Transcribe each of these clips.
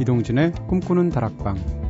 이동진의 꿈꾸는 다락방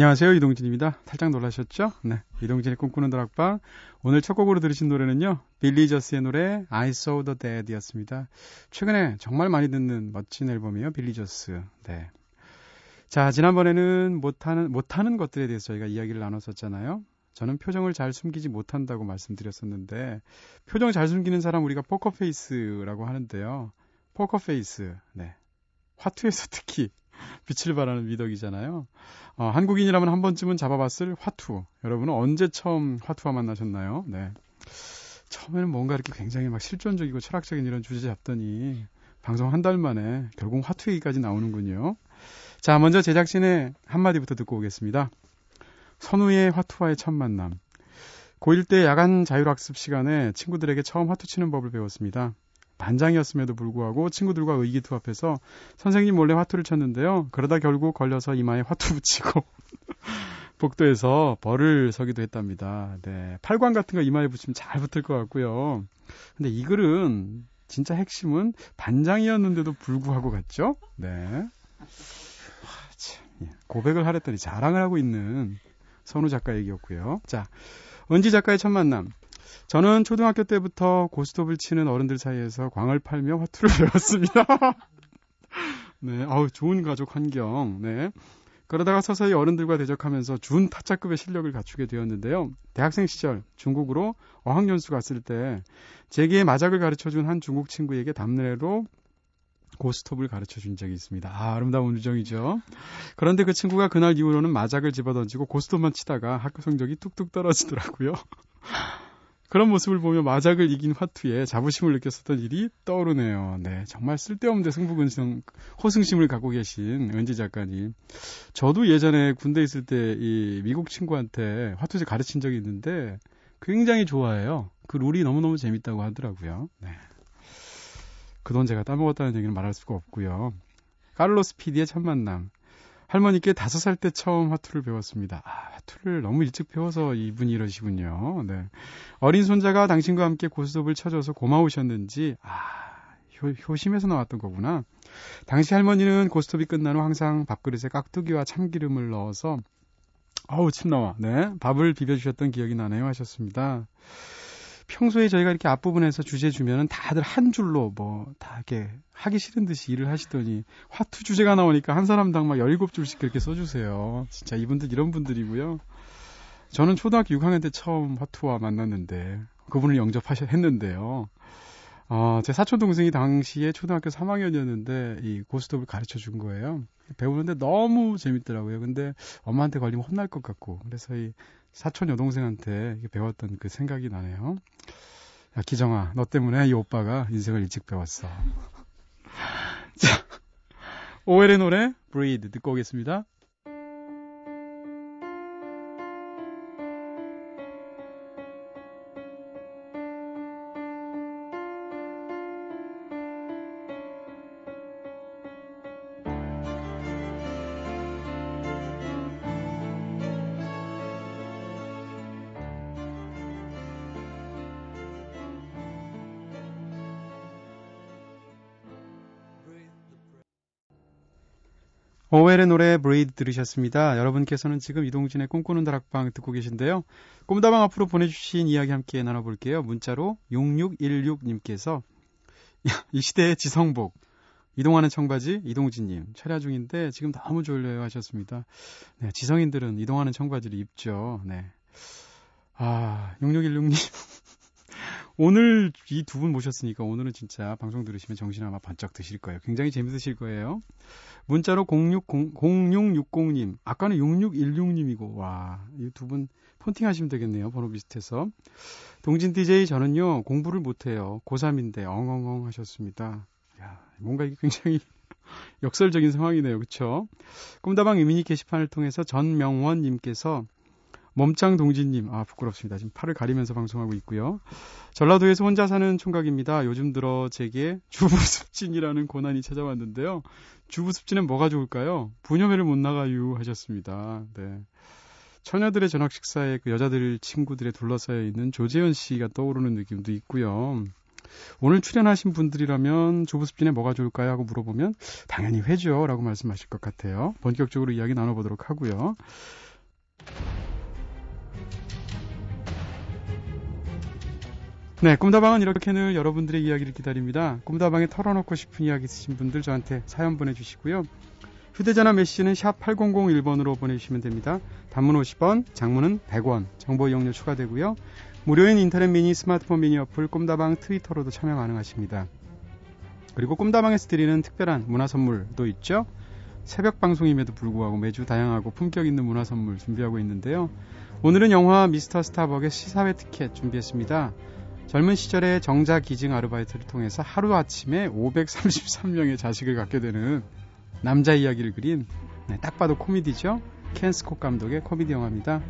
안녕하세요. 이동진입니다. 살짝 놀라셨죠? 네. 이동진의 꿈꾸는 다락방. 오늘 첫 곡으로 들으신 노래는요. Villagers의 노래 I Saw the Dead 였습니다. 최근에 정말 많이 듣는 멋진 앨범이에요. Villagers. 네. 자, 지난번에는 못하는, 못하는 것들에 대해서 저희가 이야기를 나눴었잖아요. 저는 표정을 잘 숨기지 못한다고 말씀드렸었는데, 표정 잘 숨기는 사람 우리가 포커페이스라고 하는데요. 포커페이스. 네. 화투에서 특히 빛을 발하는 미덕이잖아요. 어, 한국인이라면 한 번쯤은 잡아봤을 화투. 여러분은 언제 처음 화투와 만나셨나요? 네. 처음에는 뭔가 이렇게 굉장히 막 실존적이고 철학적인 이런 주제 잡더니 방송 한 달 만에 결국 화투 얘기까지 나오는군요. 자, 먼저 제작진의 한마디부터 듣고 오겠습니다. 선우의 화투와의 첫 만남. 고1 때 야간 자율학습 시간에 친구들에게 처음 화투 치는 법을 배웠습니다. 반장이었음에도 불구하고 친구들과 의기투합해서 선생님 몰래 화투를 쳤는데요. 그러다 결국 걸려서 이마에 화투 붙이고 복도에서 벌을 서기도 했답니다. 네. 팔관 같은 거 이마에 붙이면 잘 붙을 것 같고요. 근데 이 글은 진짜 핵심은 반장이었는데도 불구하고 같죠? 네. 와, 참, 예. 고백을 하랬더니 자랑을 하고 있는 선우 작가 얘기였고요. 자, 은지 작가의 첫 만남. 저는 초등학교 때부터 고스톱을 치는 어른들 사이에서 광을 팔며 화투를 배웠습니다. 네, 아우 좋은 가족 환경. 네. 그러다가 서서히 어른들과 대적하면서 준 타짜급의 실력을 갖추게 되었는데요. 대학생 시절 중국으로 어학연수 갔을 때 제게 마작을 가르쳐준 한 중국 친구에게 담례로 고스톱을 가르쳐 준 적이 있습니다. 아, 아름다운 우정이죠. 그런데 그 친구가 그날 이후로는 마작을 집어던지고 고스톱만 치다가 학교 성적이 뚝뚝 떨어지더라고요. 그런 모습을 보며 마작을 이긴 화투에 자부심을 느꼈었던 일이 떠오르네요. 네, 정말 쓸데없는 승부근성 호승심을 갖고 계신 은지 작가님. 저도 예전에 군대 있을 때 이 미국 친구한테 화투를 가르친 적이 있는데 굉장히 좋아해요. 그 룰이 너무너무 재밌다고 하더라고요. 네. 그 돈 제가 따먹었다는 얘기는 말할 수가 없고요. 카를로스 피디의 첫 만남. 할머니께 다섯 살 때 처음 화투를 배웠습니다. 아, 화투를 너무 일찍 배워서 이분이 이러시군요. 네. 어린 손자가 당신과 함께 고스톱을 쳐줘서 고마우셨는지, 아, 효, 효심에서 나왔던 거구나. 당시 할머니는 고스톱이 끝난 후 항상 밥그릇에 깍두기와 참기름을 넣어서, 아우, 침 나와. 네. 밥을 비벼주셨던 기억이 나네요. 하셨습니다. 평소에 저희가 이렇게 앞부분에서 주제 주면은 다들 한 줄로 뭐 다 이렇게 하기 싫은 듯이 일을 하시더니 화투 주제가 나오니까 한 사람당 막 17줄씩 그렇게 써주세요. 진짜 이분들 이런 분들이고요. 저는 초등학교 6학년 때 처음 화투와 만났는데 그분을 영접하셨 했는데요. 어, 제 사촌 동생이 당시에 초등학교 3학년이었는데 이 고스톱을 가르쳐 준 거예요. 배우는데 너무 재밌더라고요. 근데 엄마한테 걸리면 혼날 것 같고 그래서 이 사촌 여동생한테 배웠던 그 생각이 나네요. 야, 기정아, 너 때문에 이 오빠가 인생을 일찍 배웠어. 자, 오웰의 노래, Breathe 듣고 오겠습니다. 오웰의 노래 브레이드 들으셨습니다. 여러분께서는 지금 이동진의 꿈꾸는 다락방 듣고 계신데요. 꿈다방 앞으로 보내주신 이야기 함께 나눠볼게요. 문자로 6616님께서 이 시대의 지성복 이동하는 청바지 이동진님 철야 중인데 지금 너무 졸려요 하셨습니다. 네, 지성인들은 이동하는 청바지를 입죠. 네. 아 6616님 오늘 이 두 분 모셨으니까 오늘은 진짜 방송 들으시면 정신 아마 번쩍 드실 거예요. 굉장히 재밌으실 거예요. 문자로 060, 0660님, 아까는 6616님이고, 와, 이 두 분 폰팅 하시면 되겠네요. 번호 비슷해서. 동진 DJ 저는요, 공부를 못해요. 고3인데 엉엉엉 하셨습니다. 야, 뭔가 이게 굉장히 역설적인 상황이네요. 그쵸? 꿈다방 이미니 게시판을 통해서 전명원님께서 몸짱 동진님, 아, 부끄럽습니다. 지금 팔을 가리면서 방송하고 있고요. 전라도에서 혼자 사는 총각입니다. 요즘 들어 제게 주부습진이라는 고난이 찾아왔는데요. 주부습진은 뭐가 좋을까요? 부녀회를 못 나가유 하셨습니다. 네. 처녀들의 저녁 식사에 그 여자들 친구들에 둘러싸여 있는 조재현 씨가 떠오르는 느낌도 있고요. 오늘 출연하신 분들이라면 조부습진에 뭐가 좋을까요? 하고 물어보면 당연히 회죠. 라고 말씀하실 것 같아요. 본격적으로 이야기 나눠보도록 하고요. 네, 꿈다방은 이렇게 늘 여러분들의 이야기를 기다립니다. 꿈다방에 털어놓고 싶은 이야기 있으신 분들 저한테 사연 보내주시고요. 휴대전화 메시지는 샵 8001번으로 보내주시면 됩니다. 단문 50원, 장문은 100원, 정보 이용료 추가되고요. 무료인 인터넷 미니, 스마트폰 미니 어플 꿈다방 트위터로도 참여 가능하십니다. 그리고 꿈다방에서 드리는 특별한 문화 선물도 있죠. 새벽 방송임에도 불구하고 매주 다양하고 품격 있는 문화 선물 준비하고 있는데요. 오늘은 영화 미스터 스타벅의 시사회 티켓 준비했습니다. 젊은 시절에 정자 기증 아르바이트를 통해서 하루아침에 533명의 자식을 갖게 되는 남자 이야기를 그린 네, 딱 봐도 코미디죠. 켄스콕 감독의 코미디 영화입니다.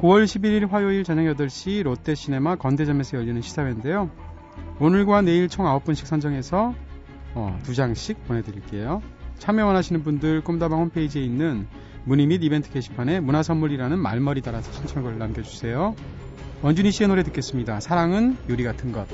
9월 11일 화요일 저녁 8시 롯데시네마 건대점에서 열리는 시사회인데요. 오늘과 내일 총 9분씩 선정해서 어, 2장씩 보내드릴게요. 참여 원하시는 분들 꿈다방 홈페이지에 있는 문의 및 이벤트 게시판에 문화선물이라는 말머리 달아서 신청을 남겨주세요. 원준희 씨의 노래 듣겠습니다. 사랑은 유리 같은 것.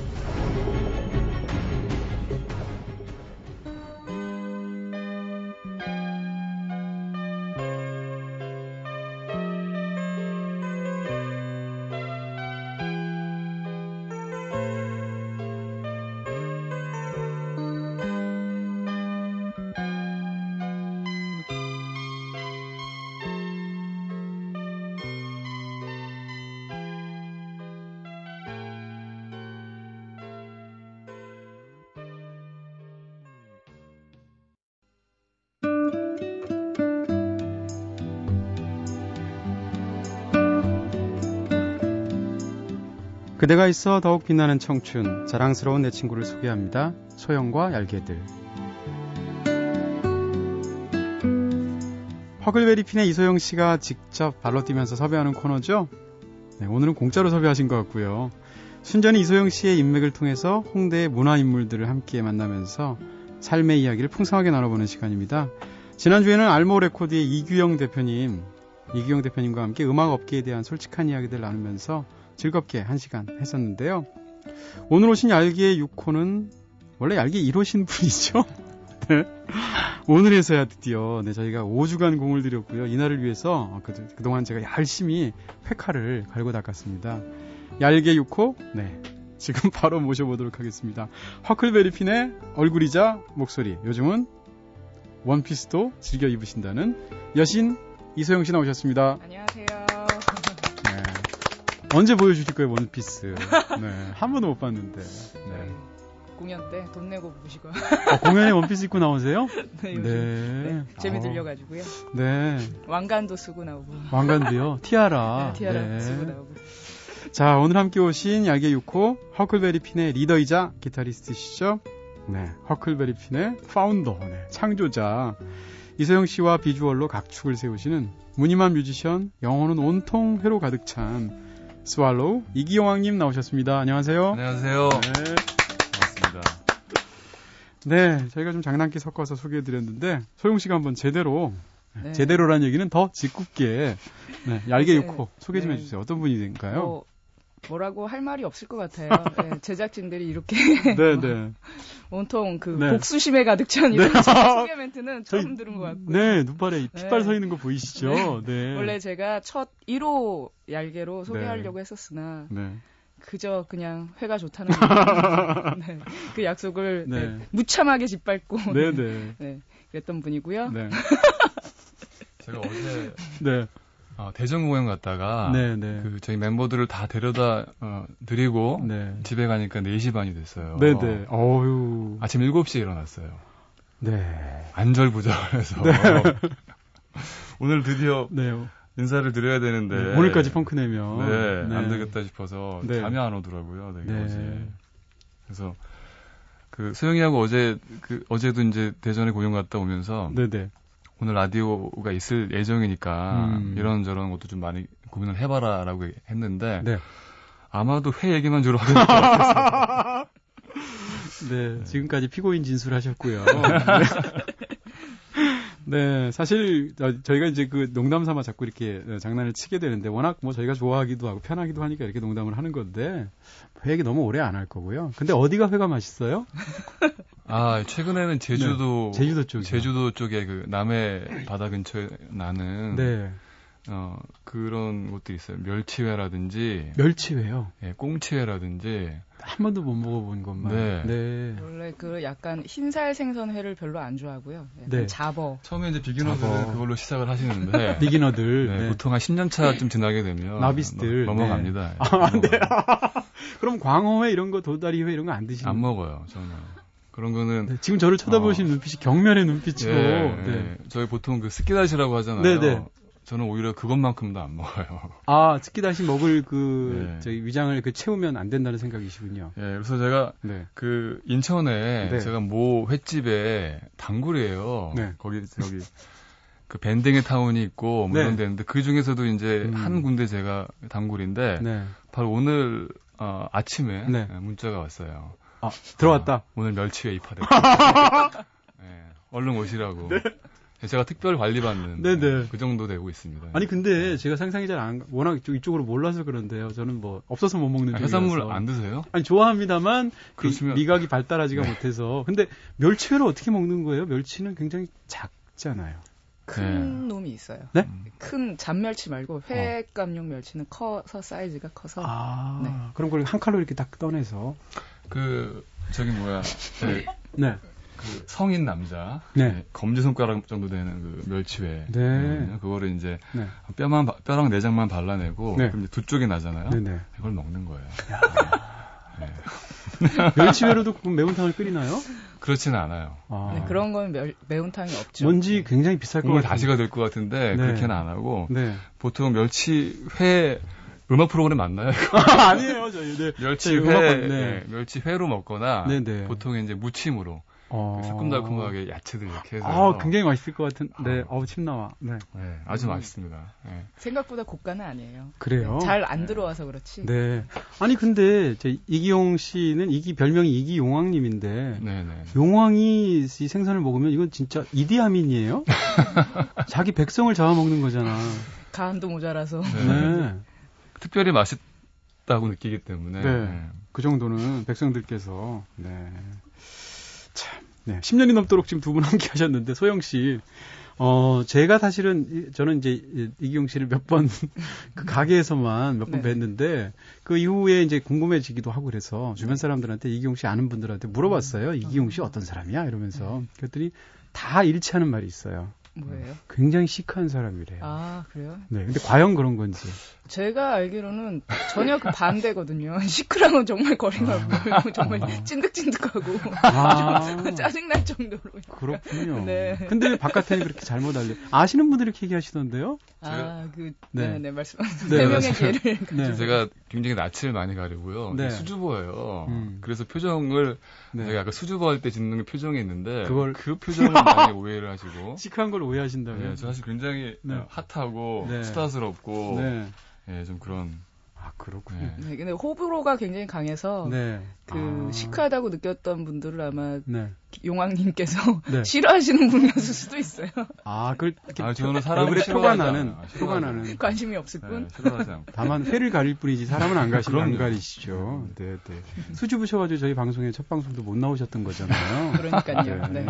그대가 있어 더욱 빛나는 청춘, 자랑스러운 내 친구를 소개합니다. 소영과 얄개들. 허클베리핀의 이소영 씨가 직접 발로 뛰면서 섭외하는 코너죠. 네, 오늘은 공짜로 섭외하신 것 같고요. 순전히 이소영 씨의 인맥을 통해서 홍대의 문화 인물들을 함께 만나면서 삶의 이야기를 풍성하게 나눠보는 시간입니다. 지난주에는 알모 레코드의 이규영 대표님, 이규영 대표님과 함께 음악 업계에 대한 솔직한 이야기들 나누면서 즐겁게 한 시간 했었는데요. 오늘 오신 얄기의 6호는 원래 얄기 1호신 분이죠. 네. 오늘에서야 드디어 네, 저희가 5주간 공을 들였고요. 이날을 위해서 그, 그동안 제가 열심히 회칼을 갈고 닦았습니다. 얄개 6호, 네. 지금 바로 모셔보도록 하겠습니다. 허클베리핀의 얼굴이자 목소리. 요즘은 원피스도 즐겨 입으신다는 여신 이소영 씨 나오셨습니다. 안녕하세요. 언제 보여주실 거예요, 원피스? 네. 한 번도 못 봤는데. 네. 공연 때 돈 내고 보시고. 어, 공연에 원피스 입고 나오세요? 네, 요즘. 네. 네. 재미 어. 들려가지고요. 네. 왕관도 쓰고 나오고. 왕관도요? 티아라. 네, 티아라 네. 쓰고 나오고. 자, 오늘 함께 오신 야게 6호 허클베리 핀의 리더이자 기타리스트시죠? 네. 허클베리 핀의 founder, 네. 창조자. 이소영 씨와 비주얼로 각축을 세우시는 무늬만 뮤지션, 영혼은 온통 회로 가득 찬 스왈로우 이기용왕님 나오셨습니다. 안녕하세요. 안녕하세요. 네. 반갑습니다. 네, 저희가 좀 장난기 섞어서 소개해드렸는데 소영 씨가 한번 제대로 네. 제대로란 얘기는 더 짓궂게 네, 얄개 네. 6호 소개 좀 네. 해주세요. 어떤 분이 될까요? 뭐, 뭐라고 할 말이 없을 것 같아요. 네, 제작진들이 이렇게 네, 네. 온통 그 네. 복수심에 가득 찬 이런 네. 소개 멘트는 처음 저희, 들은 것 같고요. 네, 눈발에 핏발 서 있는 거 보이시죠? 네. 원래 제가 첫 1호 얄개로 소개하려고 했었으나 그저 그냥 회가 좋다는 네, 그 약속을 네. 무참하게 짓밟고 네, 그랬던 분이고요. 제가 어제 네. 어, 대전 공연 갔다가 네, 네. 그 저희 멤버들을 다 데려다 어, 드리고 네. 집에 가니까 4시 반이 됐어요. 네, 네. 어유. 아침 7시에 일어났어요. 네. 안절부절해서 네. 오늘 드디어 네. 인사를 드려야 되는데 네, 오늘까지 펑크 내면 네, 네. 안 되겠다 싶어서 네. 잠이 안 오더라고요. 네. 어제. 그래서 그 소영이하고 어제 그 어제도 이제 대전에 공연 갔다 오면서 네네. 오늘 라디오가 있을 예정이니까 음. 이런저런 것도 좀 많이 고민을 해봐라라고 했는데 네. 아마도 회 얘기만 주로 하게 될 것 같아서. 네, 네, 지금까지 피고인 진술하셨고요. 네, 사실 저희가 이제 그 농담 삼아 자꾸 이렇게 장난을 치게 되는데 워낙 뭐 저희가 좋아하기도 하고 편하기도 하니까 이렇게 농담을 하는 건데 회 얘기 너무 오래 안 할 거고요. 근데 어디가 회가 맛있어요? 아, 최근에는 제주도 네, 제주도 쪽 제주도 쪽에 그 남해 바다 근처에 나는 네. 어, 그런 것도 있어요. 멸치회라든지. 멸치회요? 예, 꽁치회라든지. 한 번도 못 먹어본 것만. 네. 네. 원래 그 약간 흰살 생선회를 별로 안 좋아하고요. 네. 잡어. 처음에 이제 비기너들은 그걸로 시작을 하시는데. 비기너들. 네, 네. 보통 한 10년 차쯤 지나게 되면. 나비스들. 넘, 어갑니다 네. 아, 안 돼. 그럼 광어회 이런 거, 도다리회 이런 거 안 드시나요? 안 먹어요, 저는. 그런 거는 네, 지금 저를 쳐다보시는 어, 눈빛이 경멸의 눈빛이고 네, 네. 저희 보통 그 스키다시라고 하잖아요. 네네. 저는 오히려 그것만큼도 안 먹어요. 아, 스키다시 먹을 그, 네. 저희 위장을 그 채우면 안 된다는 생각이시군요. 예, 그래서 제가 네. 그 인천에 네. 제가 모 횟집에 단골이에요. 네. 거기, 저기, 그 밴딩의 타운이 있고 뭐 네. 이런 데인데 그 중에서도 이제 음. 한 군데 제가 단골인데 네. 바로 오늘 어, 아침에 네. 문자가 왔어요. 아, 들어왔다. 어, 오늘 멸치에 입하됐다. 네, 얼른 오시라고. 네. 제가 특별 관리받는 네네. 그 정도 되고 있습니다. 아니 근데 제가 상상이 잘 안 워낙 이쪽, 이쪽으로 몰라서 그런데요. 저는 뭐 없어서 못 먹는 아, 해산물 안 드세요? 아니 좋아합니다만 그 그러시면... 미 각이 발달하지가 네. 못해서. 근데 멸치회를 어떻게 먹는 거예요? 멸치는 굉장히 작잖아요. 큰 네. 놈이 있어요. 네? 큰 잔멸치 말고 회감용 멸치는 커서 사이즈가 커서. 아, 네. 그럼 그걸 한 칼로 이렇게 딱 떠내서. 그 저기 뭐야. 네. 네. 그 성인 남자 네. 네. 검지 손가락 정도 되는 그 멸치회 네. 음, 그거를 이제 네. 뼈만 뼈랑 내장만 발라내고 네. 그럼 이제 두 쪽이 나잖아요. 네네. 네. 이걸 먹는 거예요. 네. 멸치회로도 매운탕을 끓이나요? 그렇지는 않아요. 아. 네, 그런 건 멸, 매운탕이 없죠. 뭔지 굉장히 비쌀 것 같아요. 다시가 될 것 같은데 그렇게는 안 하고 보통 멸치회 음악 프로그램 맞나요? 아니에요, 저희. 네. 멸치회, 네. 멸치회로 먹거나 네네. 보통 이제 무침으로 어... 새콤달콤하게 야채들 이렇게 해서. 아, 굉장히 맛있을 것 같은. 네, 어. 우침 나와. 네. 네 아주 음. 맛있습니다. 네. 생각보다 고가는 아니에요. 그래요? 네, 잘안 들어와서 그렇지. 네. 아니 근데 제 이기용 씨는 이기 별명이 이기용왕님인데, 네네. 네. 용왕이 이 생선을 먹으면 이건 진짜 이디아민이에요? 자기 백성을 잡아먹는 거잖아. 간도 모자라서. 네. 네. 특별히 맛있다고 느끼기 때문에. 네. 네. 그 정도는 백성들께서. 네. 참, 네. 10년이 넘도록 지금 두 분 함께 하셨는데, 소영 씨. 어, 제가 사실은, 저는 이제 이기용 씨를 몇 번, 그 가게에서만 몇번 네. 뵀는데, 그 이후에 이제 궁금해지기도 하고 그래서 주변 사람들한테 이기용 씨 아는 분들한테 물어봤어요. 이기용 씨 어떤 사람이야? 이러면서. 그랬더니 다 일치하는 말이 있어요. 뭐예요? 굉장히 시크한 사람이래요. 아, 그래요? 네. 근데 과연 그런 건지. 제가 알기로는 전혀 그 반대거든요. 시크랑은 정말 거리가 아. 멀고 정말 아. 찐득찐득하고 아. 짜증날 정도로. 그렇군요. 네. 근데 바깥에는 그렇게 잘못 알려. 아시는 분들이 이렇게 얘기하시던데요? 아, 그, 네, 네, 네 말씀. 네, 세 명의 기회를. 네. 제가 굉장히 낯을 많이 가리고요. 네. 수줍어요. 음. 그래서 표정을 네. 제가 아까 수줍어할 때 짓는 표정이 있는데 그걸 그 표정을 많이 오해를 하시고 시크한 걸 오해하신다면. 네, 저 사실 굉장히 네. 핫하고 네. 스타스럽고 네. 예, 좀 그런. 아, 그렇군요. 네. 네, 근데 호불호가 굉장히 강해서 네. 그 아. 시크하다고 느꼈던 분들을 아마 네. 용왕님께서 네. 싫어하시는 분이었을 수도 있어요. 아, 그 아, 저는 사람을 표가 나는 표가 나는 관심이 없을 뿐. 않고. 다만 회를 가릴 뿐이지 사람은 안 가시 안 가리시죠. 네, 네. 수줍으셔가지고 저희 방송에 첫 방송도 못 나오셨던 거잖아요. 그러니까요. 네.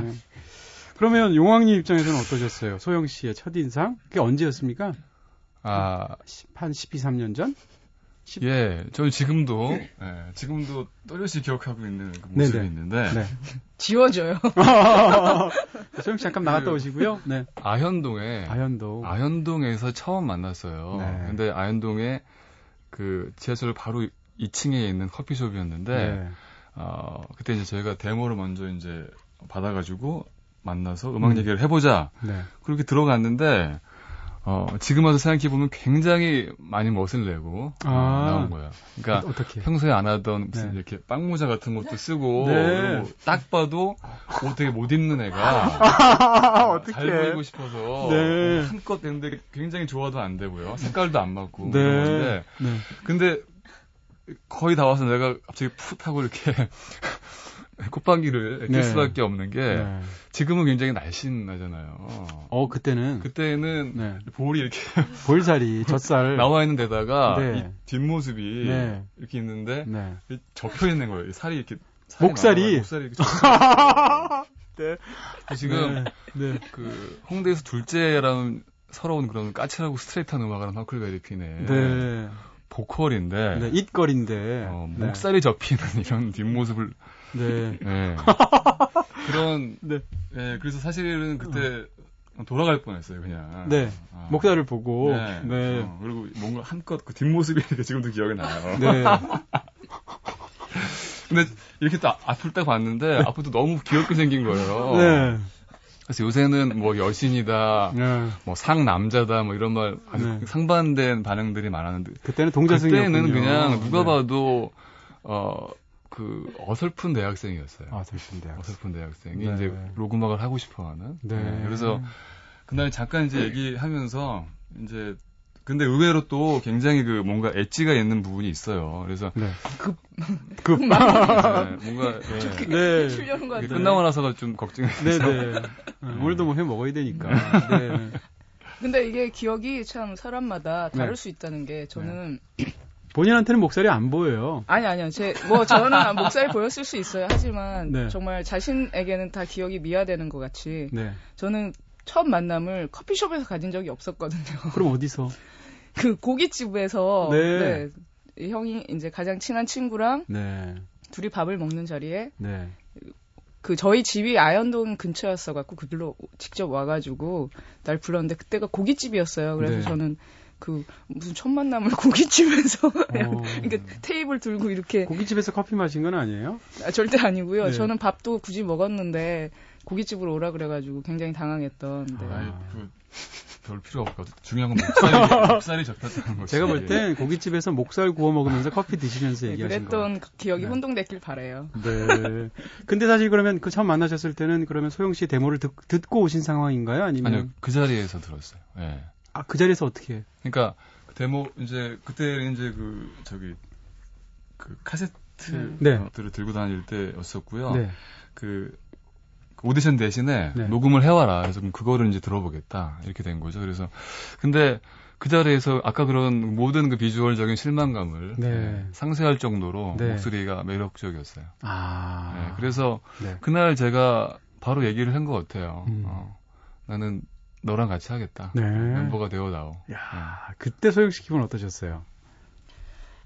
그러면 용왕님 입장에서는 어떠셨어요? 소영 씨의 첫 인상? 그게 언제였습니까? 아, 한 12, 3년 전? 예, 저는 지금도 예, 지금도 또렷이 기억하고 있는 그 모습이 네네. 있는데 네. 지워져요. 소영 씨 잠깐 나갔다 그 오시고요. 네. 아현동에 아현동 아현동에서 처음 만났어요. 네. 근데 아현동에 그 지하철 바로 2층에 있는 커피숍이었는데 네. 어 그때 이제 저희가 데모를 먼저 이제 받아가지고 만나서 음악 음. 얘기를 해보자. 네. 그렇게 들어갔는데 어, 지금 와서 생각해보면 굉장히 많이 멋을 내고 아. 나온 거야. 그러니까 어, 떻게 평소에 안 하던 무슨 네. 이렇게 빵모자 같은 것도 쓰고 네. 딱 봐도 옷 되게 못 입는 애가 잘 보이고 싶어서 네. 한껏 했는데 굉장히 좋아도 안 되고요. 색깔도 안 맞고 네. 그런데 네. 근데 거의 다 와서 내가 갑자기 풋 하고 이렇게 콧방귀를 낄 네. 수밖에 없는 게 네. 지금은 굉장히 날씬하잖아요. 어 그때는 그때는 네. 볼이 이렇게 볼살이 젖살 나와 있는 데다가 네. 이 뒷모습이 네. 이렇게 있는데 네. 접혀 있는 거예요. 살이 이렇게 살이 목살이 목살이 이렇게 네. 지금 그 홍대에서 둘째라는 서러운 그런 까칠하고 스트레이트한 음악을 하는 허클베리핀의 네. 보컬인데 네, it걸인데 어, 목살이 접히는 이런 뒷모습을 네. 네. 그런 네. 네. 그래서 사실은 그때 어. 돌아갈 뻔했어요 그냥. 네. 어. 목살을 보고. 네. 네. 어, 그리고 뭔가 한껏 그 뒷모습이 지금도 기억이 나요. 네. 근데 이렇게 또 앞을 딱 봤는데 네. 앞으로 너무 귀엽게 생긴 거예요. 네. 그래서 요새는 뭐 여신이다, 네. 뭐 상남자다, 뭐 이런 말 네. 상반된 반응들이 많았는데 그때는 동자승이었군요. 그때는 그냥 누가 네. 봐도 어. 그 어설픈 대학생이었어요. 어설픈 대학. 어설픈 대학생이 네. 이제 로그막을 하고 싶어하는. 네. 네. 그래서 그날 잠깐 이제 얘기하면서 이제 근데 의외로 또 굉장히 그 뭔가 엣지가 있는 부분이 있어요. 그래서 네. 급, 급, 네, 뭔가 네. 네. 끝나고 나서가 좀 걱정했어요. 네네. 네. 오늘도 뭐회 먹어야 되니까. 네. 근데 이게 기억이 참 사람마다 다를 네. 수 있다는 게 저는 본인한테는 목살이 안 보여요. 아니 아니요. 제 뭐 저는 목살이 보였을 수 있어요. 하지만 네. 정말 자신에게는 다 기억이 미화되는 것 같이 네. 저는 첫 만남을 커피숍에서 가진 적이 없었거든요. 그럼 어디서? 그 고깃집에서 네. 네. 형이 이제 가장 친한 친구랑 네. 둘이 밥을 먹는 자리에 네. 그 저희 집이 아현동 근처였어 갖고 그들로 직접 와가지고 날 불렀는데 그때가 고깃집이었어요. 그래서 네. 저는 그 무슨 첫 만남을 고깃집에서 어. 그러니까 테이블 들고 이렇게 고깃집에서 커피 마신 건 아니에요? 아, 절대 아니고요. 네. 저는 밥도 굳이 먹었는데 고깃집으로 오라 그래가지고 굉장히 당황했던. 네. 아, 그, 별 필요 없거든. 중요한 건 목살이, 목살이 접혔다는 거죠. 제가 볼 땐 고깃집에서 목살 구워 먹으면서 커피 드시면서 네, 얘기하신 거. 그랬던 그 기억이 네. 혼동됐길 바래요. 네. 근데 사실 그러면 그 처음 만나셨을 때는 그러면 소영 씨 데모를 듣, 고 오신 상황인가요? 아니면 아니요 그 자리에서 들었어요. 예. 네. 아, 그 자리에서 어떻게? 그러니까 그 데모 이제 그때 이제 그 저기 그 카세트들을 네. 들고 다닐 때였었고요. 네. 그, 그 오디션 대신에 네. 녹음을 해와라. 그래서 그럼 그거를 이제 들어보겠다. 이렇게 된 거죠. 그래서 근데 그 자리에서 아까 그런 모든 그 비주얼적인 실망감을 네. 상쇄할 정도로 네. 목소리가 매력적이었어요. 아. 네, 그래서 네. 그날 제가 바로 얘기를 한 것 같아요. 음. 어, 나는 너랑 같이 하겠다. 네. 멤버가 되어다오. 야, 네. 그때 소영 씨 기분 어떠셨어요?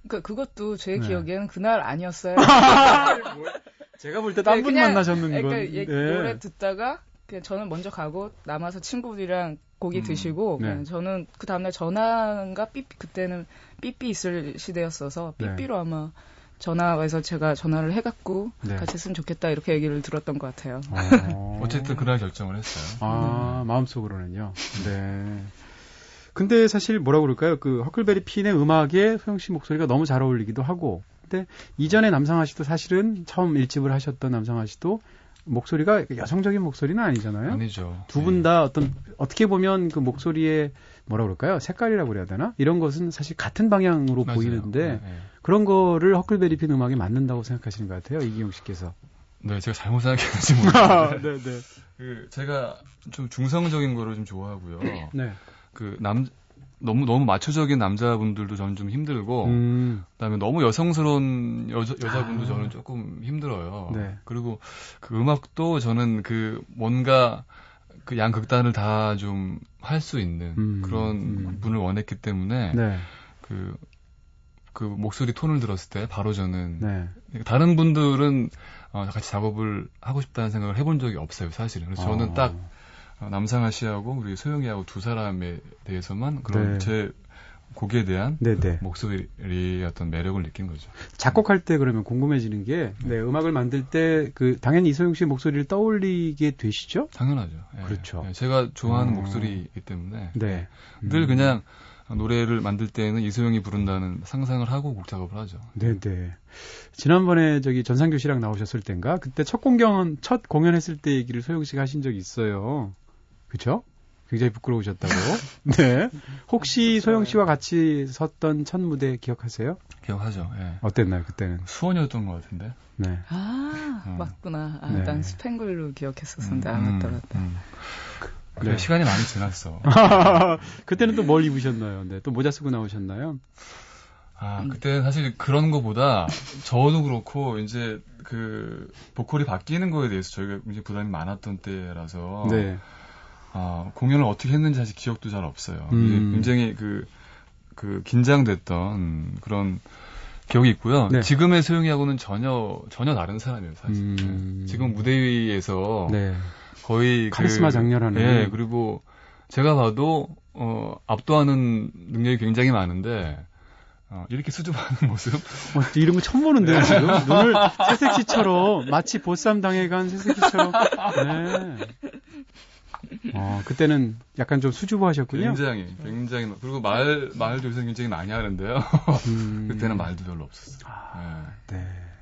그러니까 그것도 제 네. 기억에는 그날 아니었어요. 제가 볼 때 딴분 네, 만나셨는 그러니까 건. 네. 노래 듣다가 그냥 저는 먼저 가고 남아서 친구들이랑 고기 음, 드시고 네. 저는 그 다음날 전화가 삐삐 그때는 삐삐 있을 시대였어서 네. 삐삐로 아마 전화해서 제가 전화를 해갖고 네. 같이 했으면 좋겠다 이렇게 얘기를 들었던 것 같아요. 어... 어쨌든 그날 결정을 했어요. 아 음. 마음속으로는요. 네. 근데 사실 뭐라 그럴까요? 그 허클베리 핀의 음악에 소영 씨 목소리가 너무 잘 어울리기도 하고. 근데 이전에 남상아 씨도 사실은 처음 일집을 하셨던 남상아 씨도 목소리가 여성적인 목소리는 아니잖아요. 아니죠. 두 분다 네. 어떤 어떻게 보면 그 목소리의 뭐라 그럴까요? 색깔이라고 그래야 되나? 이런 것은 사실 같은 방향으로 맞아요. 보이는데 네, 네. 그런 거를 허클베리핀 음악에 맞는다고 생각하시는 것 같아요. 이기용 씨께서. 네, 제가 잘못 생각했는지 모르겠는데. 네, 네. 그 제가 좀 중성적인 거를 좀 좋아하고요. 네. 그 남 너무 너무 마초적인 남자분들도 저는 좀 힘들고 음. 그다음에 너무 여성스러운 여자 여자분도 아. 저는 조금 힘들어요. 네. 그리고 그 음악도 저는 그 뭔가 그 양극단을 다 좀 할 수 있는 음. 그런 음. 분을 원했기 때문에 네. 그 그 목소리 톤을 들었을 때 바로 저는 네. 다른 분들은 어, 같이 작업을 하고 싶다는 생각을 해본 적이 없어요, 사실은. 그래서 저는 어. 딱 어, 남상아 씨하고 우리 소영이하고 두 사람에 대해서만 그런 네. 제 곡에 대한 네네. 목소리의 어떤 매력을 느낀 거죠. 작곡할 때 그러면 궁금해지는 게, 네, 음악을 만들 때, 그, 당연히 이소영 씨의 목소리를 떠올리게 되시죠? 당연하죠. 네. 그렇죠. 네, 제가 좋아하는 음. 목소리이기 때문에. 네. 늘 음. 그냥 노래를 만들 때는 이소영이 부른다는 상상을 하고 곡 작업을 하죠. 네 네. 지난번에 저기 전상규 씨랑 나오셨을 땐가? 그때 첫 공연, 첫 공연했을 때 얘기를 소영 씨가 하신 적이 있어요. 그쵸? 굉장히 부끄러우셨다고. 네. 혹시 소영 씨와 같이 섰던 첫 무대 기억하세요? 기억하죠. 예. 어땠나요 그때는? 수원이었던 것 같은데. 네. 아 어. 맞구나. 아, 네. 난 스팽글로 기억했었는데 음, 아 맞다 음, 맞다. 음. 그래 네. 시간이 많이 지났어. 그때는 또 뭘 입으셨나요? 네. 또 모자 쓰고 나오셨나요? 아 그때 사실 그런 거보다 저도 그렇고 이제 그 보컬이 바뀌는 거에 대해서 저희가 이제 부담이 많았던 때라서. 네. 아, 공연을 어떻게 했는지 사실 기억도 잘 없어요. 음. 굉장히 그, 그, 긴장됐던 그런 기억이 있고요. 네. 지금의 소영이하고는 전혀, 전혀 다른 사람이에요, 사실. 음. 네. 지금 무대 위에서 네. 거의. 그 카리스마 그, 장렬하네. 예, 그리고 제가 봐도, 어, 압도하는 능력이 굉장히 많은데, 어, 이렇게 수줍어하는 모습? 어, 이런 거 처음 보는데요, 지금? 눈을 새색시처럼, 마치 보쌈 당해간 새색시처럼. 네. 어, 그때는 약간 좀 수줍어하셨군요. 굉장히, 굉장히. 그리고 말, 말도 요새 굉장히 많이 하는데요. 음. 그때는 말도 별로 없었어요. 아, 네. 네.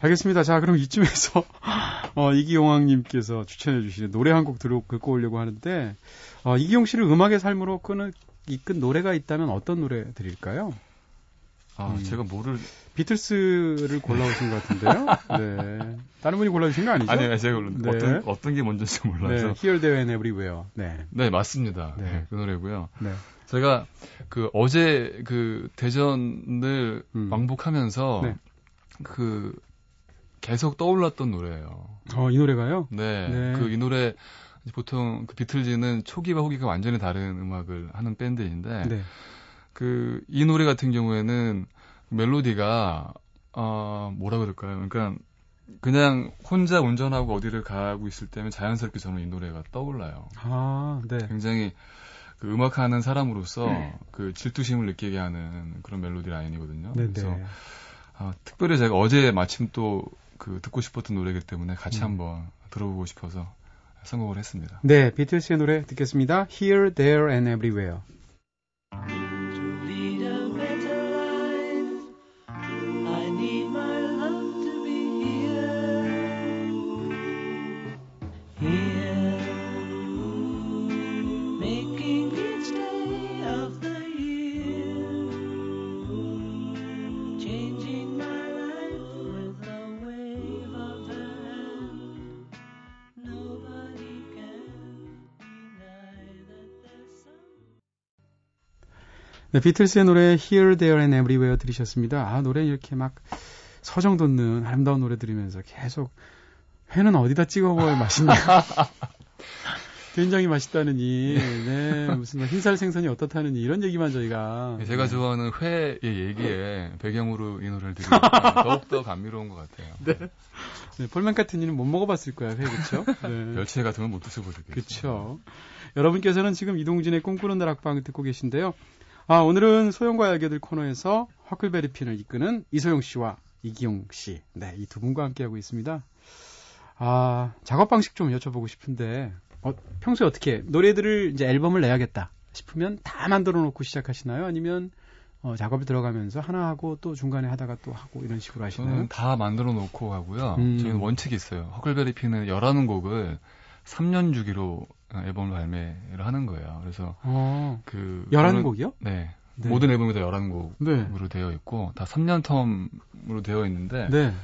알겠습니다. 자, 그럼 이쯤에서, 어, 이기용왕님께서 추천해주시는 노래 한 곡 들어, 듣고 오려고 하는데, 어, 이기용 씨를 음악의 삶으로 끄는, 이끈 노래가 있다면 어떤 노래 드릴까요? 아, 음. 제가 뭐를 비틀스를 골라오신 것 같은데요. 네. 다른 분이 골라주신 거 아니죠? 아니요, 제가 골랐 네. 어떤 어떤 게 먼저인지 몰라서. 네. Here, There, and Everywhere. 네. 네, 맞습니다. 네. 네, 그 노래고요. 네. 제가 그 어제 그 대전을 음. 왕복하면서 네. 그 계속 떠올랐던 노래예요. 어, 이 노래가요? 네. 네. 그 이 노래 보통 그 비틀즈는 초기와 후기가 완전히 다른 음악을 하는 밴드인데 네. 그이 노래 같은 경우에는 멜로디가 어 뭐라 그럴까요? 그러니까 그냥 혼자 운전하고 어디를 가고 있을 때면 자연스럽게 저는 이 노래가 떠올라요. 아, 네. 굉장히 그 음악하는 사람으로서 네. 그 질투심을 느끼게 하는 그런 멜로디 라인이거든요. 네네. 그래서 아, 특별히 제가 어제 마침 또 그 듣고 싶었던 노래이기 때문에 같이 음. 한번 들어보고 싶어서 선곡을 했습니다. 네, 비틀스의 노래 듣겠습니다. Here, There and Everywhere. 네, 비틀스의 노래 Here, There and Everywhere 들으셨습니다. 아, 노래 이렇게 막 서정 돋는 아름다운 노래 들으면서 계속 회는 어디다 찍어 먹어야 맛있냐. 굉장히 맛있다느니, 네, 무슨 흰살 생선이 어떻다느니 이런 얘기만 저희가. 네, 제가 좋아하는 회의 얘기에 배경으로 이 노래를 들으니까 더욱더 감미로운 것 같아요. 네. 네 폴맨 카트니는 못 먹어봤을 거야, 회, 그쵸? 네. 멸치 같은 건 못 드셔보셨겠죠. 그쵸. 여러분께서는 지금 이동진의 꿈꾸는 다락방 듣고 계신데요. 아, 오늘은 소영과 알게들 코너에서 허클베리 핀을 이끄는 이소영 씨와 이기용 씨. 네, 이 두 분과 함께하고 있습니다. 아, 작업 방식 좀 여쭤보고 싶은데, 어, 평소에 어떻게, 노래들을 이제 앨범을 내야겠다 싶으면 다 만들어 놓고 시작하시나요? 아니면, 어, 작업에 들어가면서 하나 하고 또 중간에 하다가 또 하고 이런 식으로 하시나요? 저는 다 만들어 놓고 하고요. 음. 저희는 원칙이 있어요. 허클베리 핀은 11곡을 3년 주기로 앨범 발매를 하는 거예요. 그래서 어, 그 11곡이요? 네. 네. 모든 앨범이 다 11곡으로 네. 되어 있고 다 3년 텀으로 되어 있는데 네.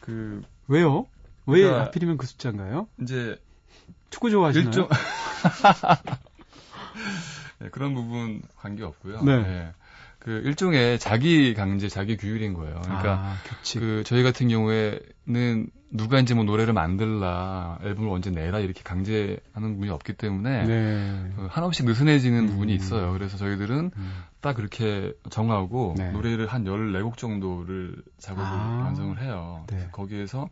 그 왜요? 왜 그러니까 하필이면 그 숫자인가요? 이제 축구 좋아하시나요? 일종 네, 그런 부분 관계 없고요. 네. 네. 그 일종의 자기 강제, 자기 규율인 거예요. 그러니까 아, 그 저희 같은 경우에는 누가 이제 뭐 노래를 만들라, 앨범을 언제 내라 이렇게 강제하는 부분이 없기 때문에 네. 그 한없이 느슨해지는 음. 부분이 있어요. 그래서 저희들은 음. 딱 그렇게 정하고 네. 노래를 한 14곡 정도를 작업을 아. 완성을 해요. 네. 거기에서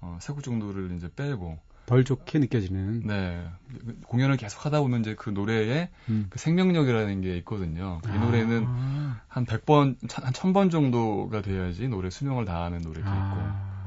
어, 3곡 정도를 이제 빼고 덜 좋게 느껴지는. 네. 공연을 계속 하다 보면 이제 그 노래에 음. 그 생명력이라는 게 있거든요. 이 아. 노래는 한 100번, 한 1000번 정도가 돼야지 노래 수명을 다하는 노래도 있고. 아.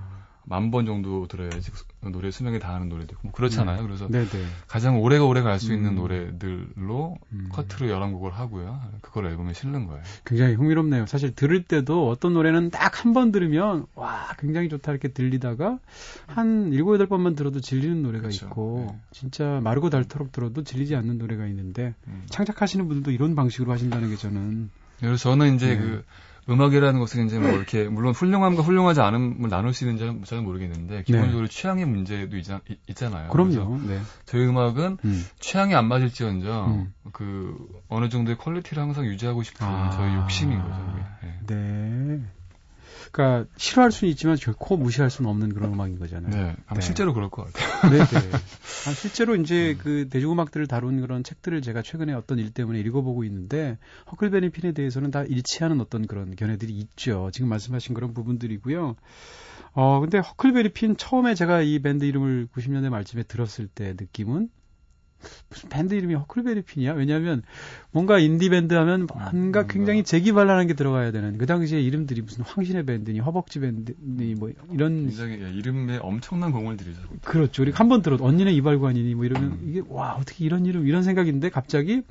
만 번 정도 들어야지 노래 수명에 닿는 노래도 있고 뭐 그렇잖아요. 네. 그래서 네네. 가장 오래가 오래 갈 수 있는 음. 노래들로 음. 커트로 11곡을 하고요. 그걸 앨범에 실는 거예요. 굉장히 흥미롭네요. 사실 들을 때도 어떤 노래는 딱 한 번 들으면 와, 굉장히 좋다 이렇게 들리다가 한 7, 8번만 들어도 질리는 노래가 그렇죠. 있고 네. 진짜 마르고 닳도록 들어도 질리지 않는 노래가 있는데 음. 창작하시는 분들도 이런 방식으로 하신다는 게 저는 그래서 저는 이제 네. 그 음악이라는 것은 이제 뭐 이렇게 물론 훌륭함과 훌륭하지 않음을 나눌 수 있는지는 저는 모르겠는데 기본적으로 네. 취향의 문제도 있, 잖아요 그럼요. 네. 저희 음악은 음. 취향이 안 맞을지언정 음. 그 어느 정도의 quality를 항상 유지하고 싶은 아. 저희 욕심인 거죠. 네. 네. 그러니까 싫어할 수는 있지만 결코 무시할 수는 없는 그런 음악인 거잖아요. 네, 네. 실제로 그럴 것 같아요. 네, 네. 아, 실제로 이제 음. 그 대중음악들을 다룬 그런 책들을 제가 최근에 어떤 일 때문에 읽어보고 있는데 허클베리 핀에 대해서는 다 일치하는 어떤 그런 견해들이 있죠. 지금 말씀하신 그런 부분들이고요. 어, 근데 허클베리 핀 처음에 제가 이 밴드 이름을 90년대 말쯤에 들었을 때 느낌은 무슨 밴드 이름이 허클베리핀이야? 왜냐하면 뭔가 인디 밴드 하면 뭔가 음, 굉장히 재기발랄한 게 들어가야 되는 그 당시에 이름들이 무슨 황신의 밴드니 허벅지 밴드니 뭐 이런 굉장히 이름에 엄청난 공을 들이죠. 그렇죠. 우리 한 번 들어도 언니네 이발관이니 뭐 이러면 음. 이게 와 어떻게 이런 이름 이런 생각인데 갑자기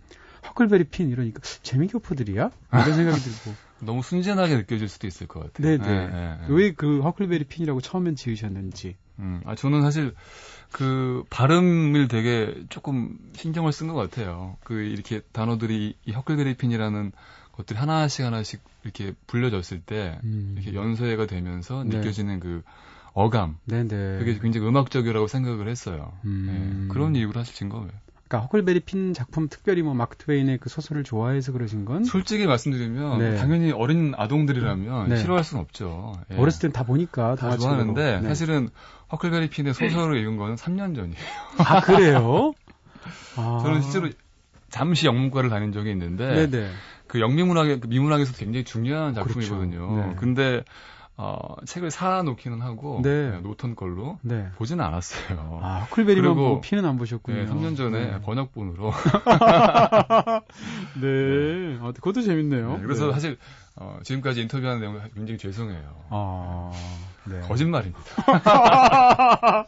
허클베리핀 이러니까 재미교포들이야? 이런 생각이 들고 너무 순진하게 느껴질 수도 있을 것 같아요. 네네. 네, 네, 네. 왜그 허클베리 핀이라고 처음엔 지으셨는지. 음, 아 저는 사실 그 발음을 되게 조금 신경을 쓴 것 같아요. 그 이렇게 단어들이 이 허클그리핀이라는 것들이 하나씩 하나씩 이렇게 불려졌을 때 음. 이렇게 연소해가 되면서 네. 느껴지는 그 어감. 네네. 네. 그게 굉장히 음악적이라고 생각을 했어요. 음. 네. 그런 이유로 사실 진 거예요. 그러니까 허클베리 핀 작품 특별히 뭐 마크 트웨인의 그 소설을 좋아해서 그러신 건 솔직히 말씀드리면 네. 당연히 어린 아동들이라면 네. 싫어할 수는 없죠. 예. 어렸을 땐 다 보니까 다, 다 좋아하는데 네. 사실은 허클베리 핀의 소설을 읽은 거는 3년 전이에요. 아 그래요? 아. 저는 실제로 잠시 영문과를 다닌 적이 있는데 네네. 그 영미문학의 그 미문학에서 굉장히 중요한 작품이거든요. 그렇죠. 네. 근데 어, 책을 사놓기는 하고 네. 네 노턴 걸로 네. 보지는 않았어요. 아, 쿨베리만 보 피는 안 보셨군요. 네, 3년 전에 네. 번역본으로. 네. 네. 아, 그것도 재밌네요. 네, 그래서 사실 어, 지금까지 인터뷰하는 내용 굉장히 죄송해요. 아, 네. 거짓말입니다.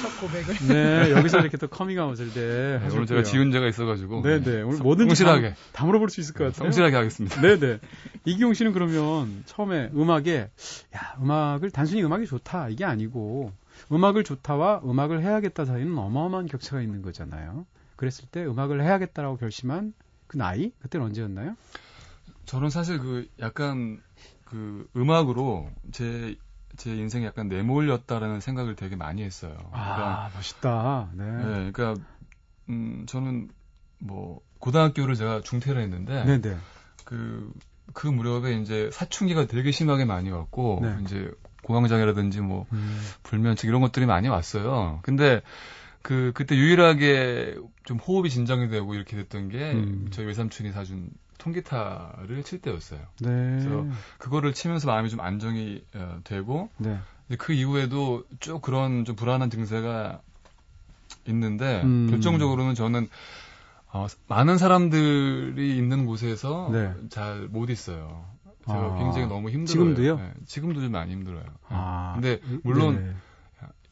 첫 고백을. 네, 여기서 이렇게 또 커밍아웃을 네, 네, 오늘 제가 지은 제가 있어가지고. 네네. 네. 오늘 뭐든지 성실하게. 다, 다 물어볼 수 있을 것 같아요. 성실하게 하겠습니다. 네네. 이기용 씨는 그러면 처음에 음악에, 야, 음악을 단순히 음악이 좋다, 이게 아니고, 음악을 좋다와 음악을 해야겠다 사이는 어마어마한 격차가 있는 거잖아요. 그랬을 때 음악을 해야겠다라고 결심한 그 나이? 그때는 언제였나요? 저는 사실 그 약간 그 음악으로 제 제 인생에 약간 내몰렸다라는 생각을 되게 많이 했어요. 아, 그러니까, 멋있다. 네. 네. 그러니까, 음, 저는 뭐, 고등학교를 제가 중퇴를 했는데, 네네. 그, 그 무렵에 이제 사춘기가 되게 심하게 많이 왔고, 네. 이제 공황장애라든지 뭐, 음. 불면증 이런 것들이 많이 왔어요. 근데, 그, 그때 유일하게 좀 호흡이 진정이 되고 이렇게 됐던 게, 음. 저희 외삼촌이 사준 통기타를 칠 때였어요. 네. 그래서 그거를 치면서 마음이 좀 안정이 어, 되고 네. 그 이후에도 쭉 그런 좀 불안한 증세가 있는데 음. 결정적으로는 저는 어, 많은 사람들이 있는 곳에서 네. 잘못 있어요. 제가 아. 굉장히 너무 힘들어요. 지금도요? 네, 지금도 좀 많이 힘들어요. 아. 근데 물론 네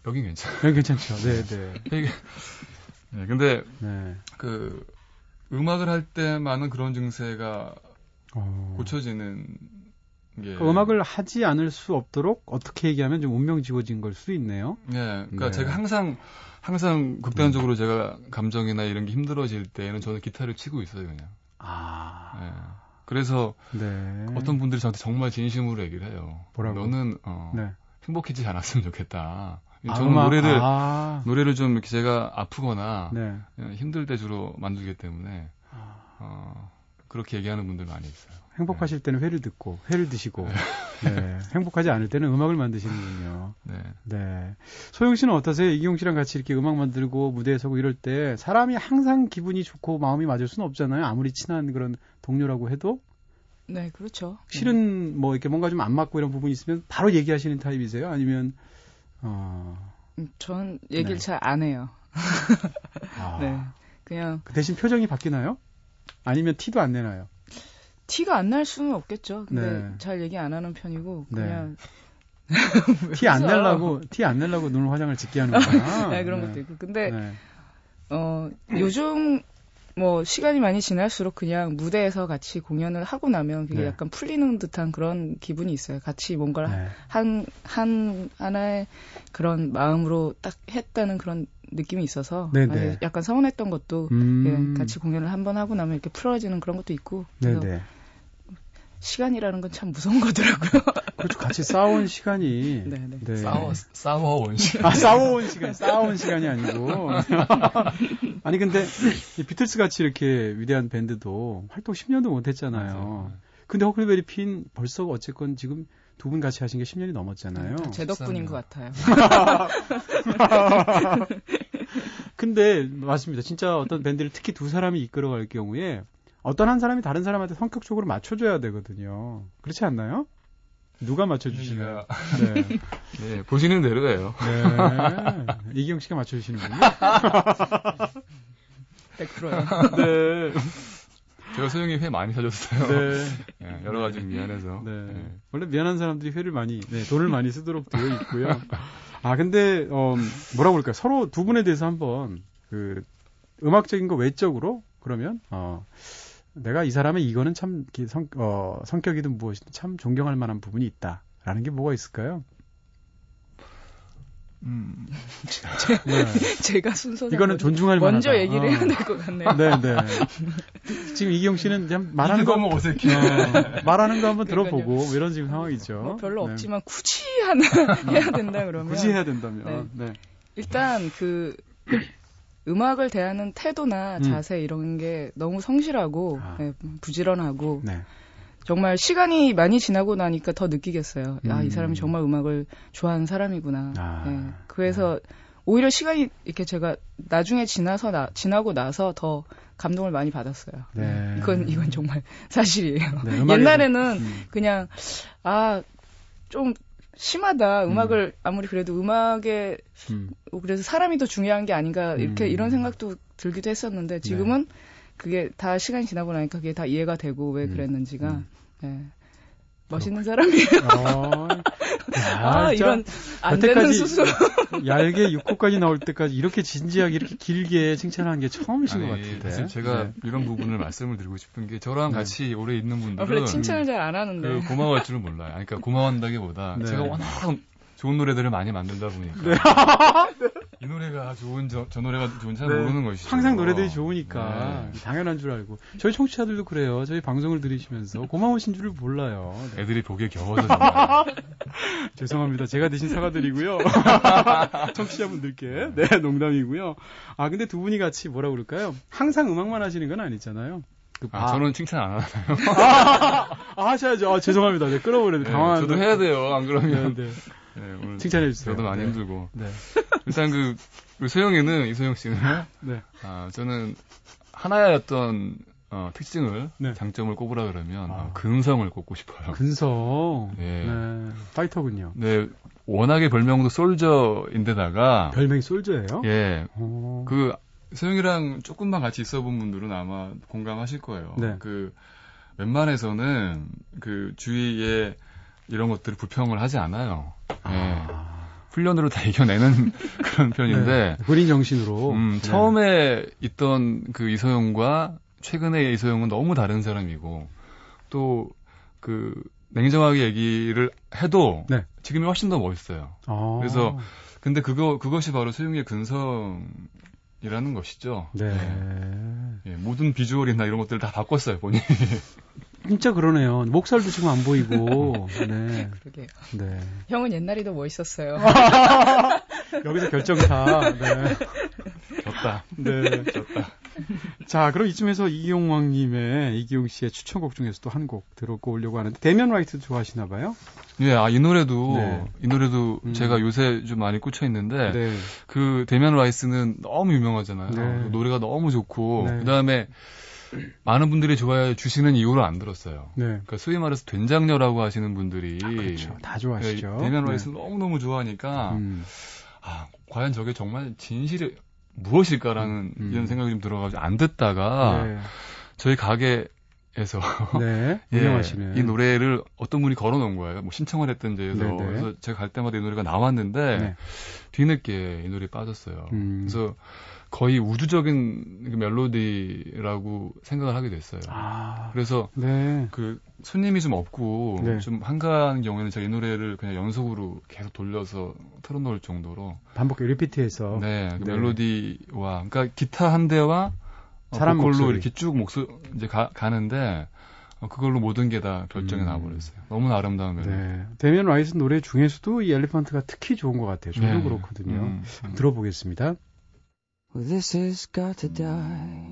여긴 괜찮아요. 여기 괜찮죠. 네, 네. 네, 근데 네. 그 음악을 할 때만은 그런 증세가 어... 고쳐지는 게그 음악을 하지 않을 수 없도록 어떻게 얘기하면 좀 운명 지워진 걸 수도 있네요. 네, 그러니까 네. 제가 항상 항상 극단적으로 음. 제가 감정이나 이런 게 힘들어질 때는 저는 기타를 치고 있어요 그냥. 아. 네. 그래서 네. 어떤 분들이 저한테 정말 진심으로 얘기를 해요. 뭐라고? 너는 어, 네. 행복해지지 않았으면 좋겠다. 아, 저는 음악, 노래를 아. 노래를 좀 이렇게 제가 아프거나 네. 힘들 때 주로 만들기 때문에 아. 어, 그렇게 얘기하는 분들 많이 있어요. 행복하실 때는 회를 듣고 회를 드시고 네. 네. 행복하지 않을 때는 음악을 만드시는군요. 네. 네. 소영 씨는 어떠세요? 이기용 씨랑 같이 이렇게 음악 만들고 무대에 서고 이럴 때 사람이 항상 기분이 좋고 마음이 맞을 수는 없잖아요. 아무리 친한 그런 동료라고 해도. 네, 그렇죠. 실은 뭐 이렇게 뭔가 좀 안 맞고 이런 부분이 있으면 바로 얘기하시는 타입이세요? 아니면 어. 음, 전 얘기를 네. 잘안 해요. 아. 네. 그냥 그 대신 표정이 바뀌나요? 아니면 티도 안 내나요? 티가 안 날 수는 없겠죠. 근데 네. 잘 얘기 안 하는 편이고 네. 그냥 네. 티안 내려고 티 안 내려고 눈 화장을 짓게 하는 거야. 네, 그런 네. 것도 있고. 근데 네. 어 요즘 뭐 시간이 많이 지날수록 그냥 무대에서 같이 공연을 하고 나면 그게 네. 약간 풀리는 듯한 그런 기분이 있어요. 같이 뭔가를 네. 한, 한, 하나의 그런 마음으로 딱 했다는 그런 느낌이 있어서 약간 서운했던 것도 음. 예, 같이 공연을 한번 하고 나면 이렇게 풀어지는 그런 것도 있고 그래서 네네. 시간이라는 건 참 무서운 거더라고요. 그렇죠. 같이 싸운 시간이. 네네. 네. 네. 싸워, 싸워온 시간. 아, 싸워온 시간. 싸운 시간이 아니고. 아니, 근데, 이 비틀스 같이 이렇게 위대한 밴드도 활동 10년도 못 했잖아요. 맞아요. 근데 허클베리 핀 벌써 어쨌건 지금 두 분 같이 하신 게 10년이 넘었잖아요. 제 덕분인 것 같아요. 근데, 맞습니다. 진짜 어떤 밴드를 특히 두 사람이 이끌어갈 경우에 어떤 한 사람이 다른 사람한테 성격적으로 맞춰줘야 되거든요. 그렇지 않나요? 누가 맞춰주시나요? 네. 네, 보시는 대로예요. 네. 이기영 씨가 맞춰주시는군요. 100%요. 네. 제가 소영이 회 많이 사줬어요. 네. 네 여러 가지 미안해서. 네. 네. 원래 미안한 사람들이 회를 많이, 네, 돈을 많이 쓰도록 되어 있고요. 아, 근데, 어, 뭐라고 그럴까요? 서로 두 분에 대해서 한번, 그, 음악적인 거 외적으로, 그러면, 어, 내가 이 사람의 이거는 참 성, 어, 성격이든 무엇이든 참 존경할 만한 부분이 있다라는 게 뭐가 있을까요? 음. 네. 제가 순서 이거는 존중할 먼저 얘기를 어. 해야 될 것 같네요. 네, 네. 지금 이경 씨는 그냥 말하는 거 한번 어색해. 어, 말하는 거 한번 들어보고 뭐 이런 지금 상황이죠. 뭐 별로 네. 없지만 굳이 하나 해야 된다 그러면 굳이 해야 된다면 네. 네. 일단 그 음악을 대하는 태도나 음. 자세 음. 이런 게 너무 성실하고 아. 네, 부지런하고 네. 정말 시간이 많이 지나고 나니까 더 느끼겠어요. 음. 아, 이 사람이 음. 정말 음악을 좋아하는 사람이구나. 아. 네. 그래서 오히려 시간이 이렇게 제가 나중에 지나서 나, 지나고 나서 더 감동을 많이 받았어요. 네. 이건 이건 정말 사실이에요. 네, 옛날에는 음. 그냥 아 좀 심하다. 음악을 음. 아무리 그래도 음악에 음. 그래서 사람이 더 중요한 게 아닌가 이렇게 음. 이런 생각도 들기도 했었는데 지금은 네. 그게 다 시간이 지나고 나니까 그게 다 이해가 되고 왜 음. 그랬는지가 음. 네. 멋있는 사람이에요. 어, 아, 이런 안 되는 수술. 얄개 6호까지 나올 때까지 이렇게 진지하게 이렇게 길게 칭찬하는 게 처음이신 아니, 것 같은데. 사실 제가 네. 이런 부분을 말씀을 드리고 싶은 게 저랑 네. 같이 오래 있는 분들은 아, 그래 칭찬을 잘 안 하는데. 그 고마워할 줄은 몰라요. 그러니까 고마워한다기보다 네. 제가 워낙 좋은 노래들을 많이 만든다 보니까 네. 이 노래가 좋은 저, 저 노래가 좋은지 잘 네. 모르는 것이죠. 항상 노래들이 좋으니까 네. 당연한 줄 알고 저희 청취자들도 그래요. 저희 방송을 들으시면서 고마우신 줄을 몰라요. 네. 애들이 보기에 겨워서. 죄송합니다. 제가 대신 사과드리고요. 청취자분들께 네 농담이고요. 아 근데 두 분이 같이 뭐라 그럴까요? 항상 음악만 하시는 건 아니잖아요. 그, 아, 아, 저는 칭찬 안 하나요? 아, 아, 하셔야죠. 아, 죄송합니다. 네, 끌어버렸네. 네, 당황한. 저도 해야 돼요. 안 그러면. 네, 네. 네, 오늘 칭찬해 주세요. 저도 많이 네. 힘들고. 네. 일단 그, 그 소영이는 이소영 씨는 네. 아, 저는 하나의 어떤 어, 특징을 네. 장점을 꼽으라 그러면 아. 근성을 꼽고 싶어요. 근성. 네. 네. 파이터군요. 네. 워낙에 별명도 솔저인데다가 별명이 솔저예요? 예. 오. 그 소영이랑 조금만 같이 있어본 분들은 아마 공감하실 거예요. 네. 그 웬만해서는 그 주위에 이런 것들을 불평을 하지 않아요. 아. 네. 훈련으로 다 이겨내는 그런 편인데. 네. 군인 정신으로. 음, 네. 처음에 있던 그 이소영과 최근의 이소영은 너무 다른 사람이고, 또, 그, 냉정하게 얘기를 해도, 네. 지금이 훨씬 더 멋있어요. 아. 그래서, 근데 그거, 그것이 바로 소영의 근성이라는 것이죠. 네. 네. 예, 모든 비주얼이나 이런 것들을 다 바꿨어요, 본인이. 진짜 그러네요. 목살도 지금 안 보이고. 네. 그러게요. 네. 형은 옛날이 더 멋있었어요. 여기서 결정타. 네. 졌다. 네. 졌다. 자, 그럼 이쯤에서 이용왕님의 이기용 씨의 추천곡 중에서 또 한 곡 들어고 오려고 하는데 데미안 라이스 좋아하시나 봐요? 예, 아, 이 노래도, 네. 이 노래도 음. 제가 요새 좀 많이 꽂혀 있는데, 네. 그 데미안 라이스는 너무 유명하잖아요. 네. 노래가 너무 좋고, 네. 그 다음에 많은 분들이 좋아해 주시는 이유로 안 들었어요. 네. 그러니까 소위 말해서 된장녀라고 하시는 분들이. 아, 그렇죠. 다 좋아하시죠. 데미안 라이스 네. 너무 너무 좋아하니까, 음. 아, 과연 저게 정말 진실이 무엇일까라는 음. 이런 생각이 좀 들어가지고 안 듣다가, 네. 저희 가게 에서 네. 예, 이 노래를 어떤 분이 걸어놓은 거예요. 뭐 신청을 했던 데에서 네네. 그래서 제가 갈 때마다 이 노래가 나왔는데 네. 뒤늦게 이 노래 에 빠졌어요. 음. 그래서 거의 우주적인 그 멜로디라고 생각을 하게 됐어요. 아, 그래서 네. 그 손님이 좀 없고 네. 좀 한가한 경우에는 제가 이 노래를 그냥 연속으로 계속 돌려서 틀어놓을 정도로 반복 repeat해서 네, 그 네. 멜로디와 그러니까 기타 한 대와 어, 사람 목소리. 이렇게 쭉 목소 이제 가, 가는데 어, 그걸로 모든 게 다 결정이 음. 나버렸어요. 너무 아름다운 멜로디. 네. 데미안 라이스 노래 중에서도 이 Elephant가 특히 좋은 것 같아요. 저도 네. 그렇거든요. 음, 음. 들어보겠습니다. Well, this has got to die.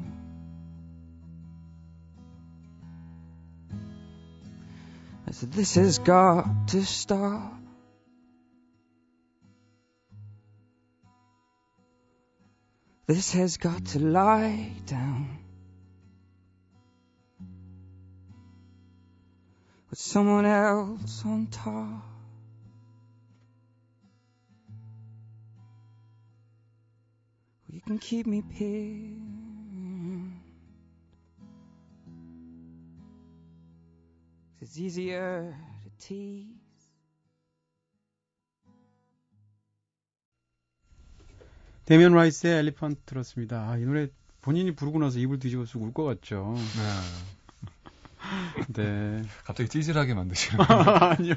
I said, this has got to stop. This has got to lie down. With someone else on top. You can keep me pinned. It's easier to tease. 데미안 라이스의 엘리펀트 들었습니다. 아, 이 노래 본인이 부르고 나서 입을 뒤집어 쓰고 울 것 같죠. 네. 네. 갑자기 찌질하게 만드시는 아니요.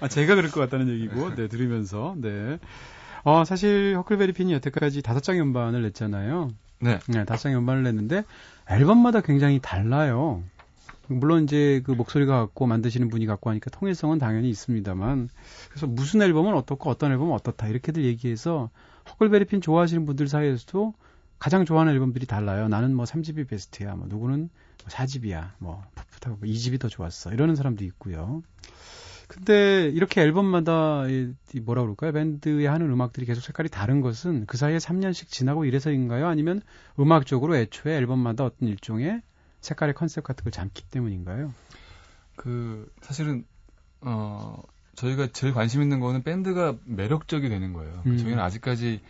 아, 제가 그럴 것 같다는 얘기고, 네, 들으면서, 네. 어, 사실, 허클베리 핀이 여태까지 다섯 장 연반을 냈잖아요. 네. 네, 다섯 장 연반을 냈는데, 앨범마다 굉장히 달라요. 물론 이제 그 목소리가 갖고 만드시는 분이 갖고 하니까 통일성은 당연히 있습니다만, 그래서 무슨 앨범은 어떻고 어떤 앨범은 어떻다, 이렇게들 얘기해서 허클베리핀 좋아하시는 분들 사이에서도 가장 좋아하는 앨범들이 달라요. 나는 뭐 3집이 베스트야. 뭐 누구는 4집이야. 뭐 풋풋하고 2집이 뭐더 좋았어. 이러는 사람도 있고요. 근데 이렇게 앨범마다 이 뭐라 그럴까요? 밴드에 하는 음악들이 계속 색깔이 다른 것은 그 사이에 3년씩 지나고 이래서인가요? 아니면 음악적으로 애초에 앨범마다 어떤 일종의 색깔의 컨셉 같은 걸 담기 때문인가요? 그 사실은 어 저희가 제일 관심 있는 거는 밴드가 매력적이 되는 거예요. 음. 저희는 아직까지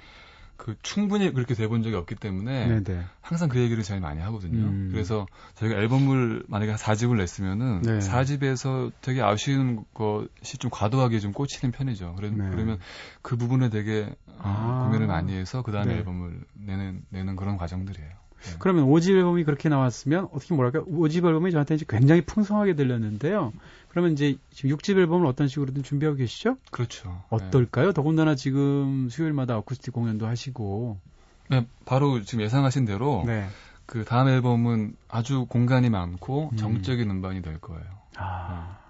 그 충분히 그렇게 돼본 적이 없기 때문에 네네. 항상 그 얘기를 제일 많이 하거든요. 음. 그래서 저희가 앨범을 만약에 4집을 냈으면은 네. 4집에서 되게 아쉬운 것이 좀 과도하게 좀 꽂히는 편이죠. 그러, 네. 그러면 그 부분에 되게 아. 고민을 많이 해서 그 다음에 네. 앨범을 내는 내는 그런 과정들이에요. 네. 그러면 5집 앨범이 그렇게 나왔으면 어떻게 뭐랄까 5집 앨범이 저한테 이제 굉장히 풍성하게 들렸는데요. 그러면 이제 지금 6집 앨범을 어떤 식으로든 준비하고 계시죠? 그렇죠. 어떨까요? 네. 더군다나 지금 수요일마다 어쿠스틱 공연도 하시고. 네, 바로 지금 예상하신 대로 네. 그 다음 앨범은 아주 공간이 많고 음. 정적인 음반이 될 거예요. 아. 네.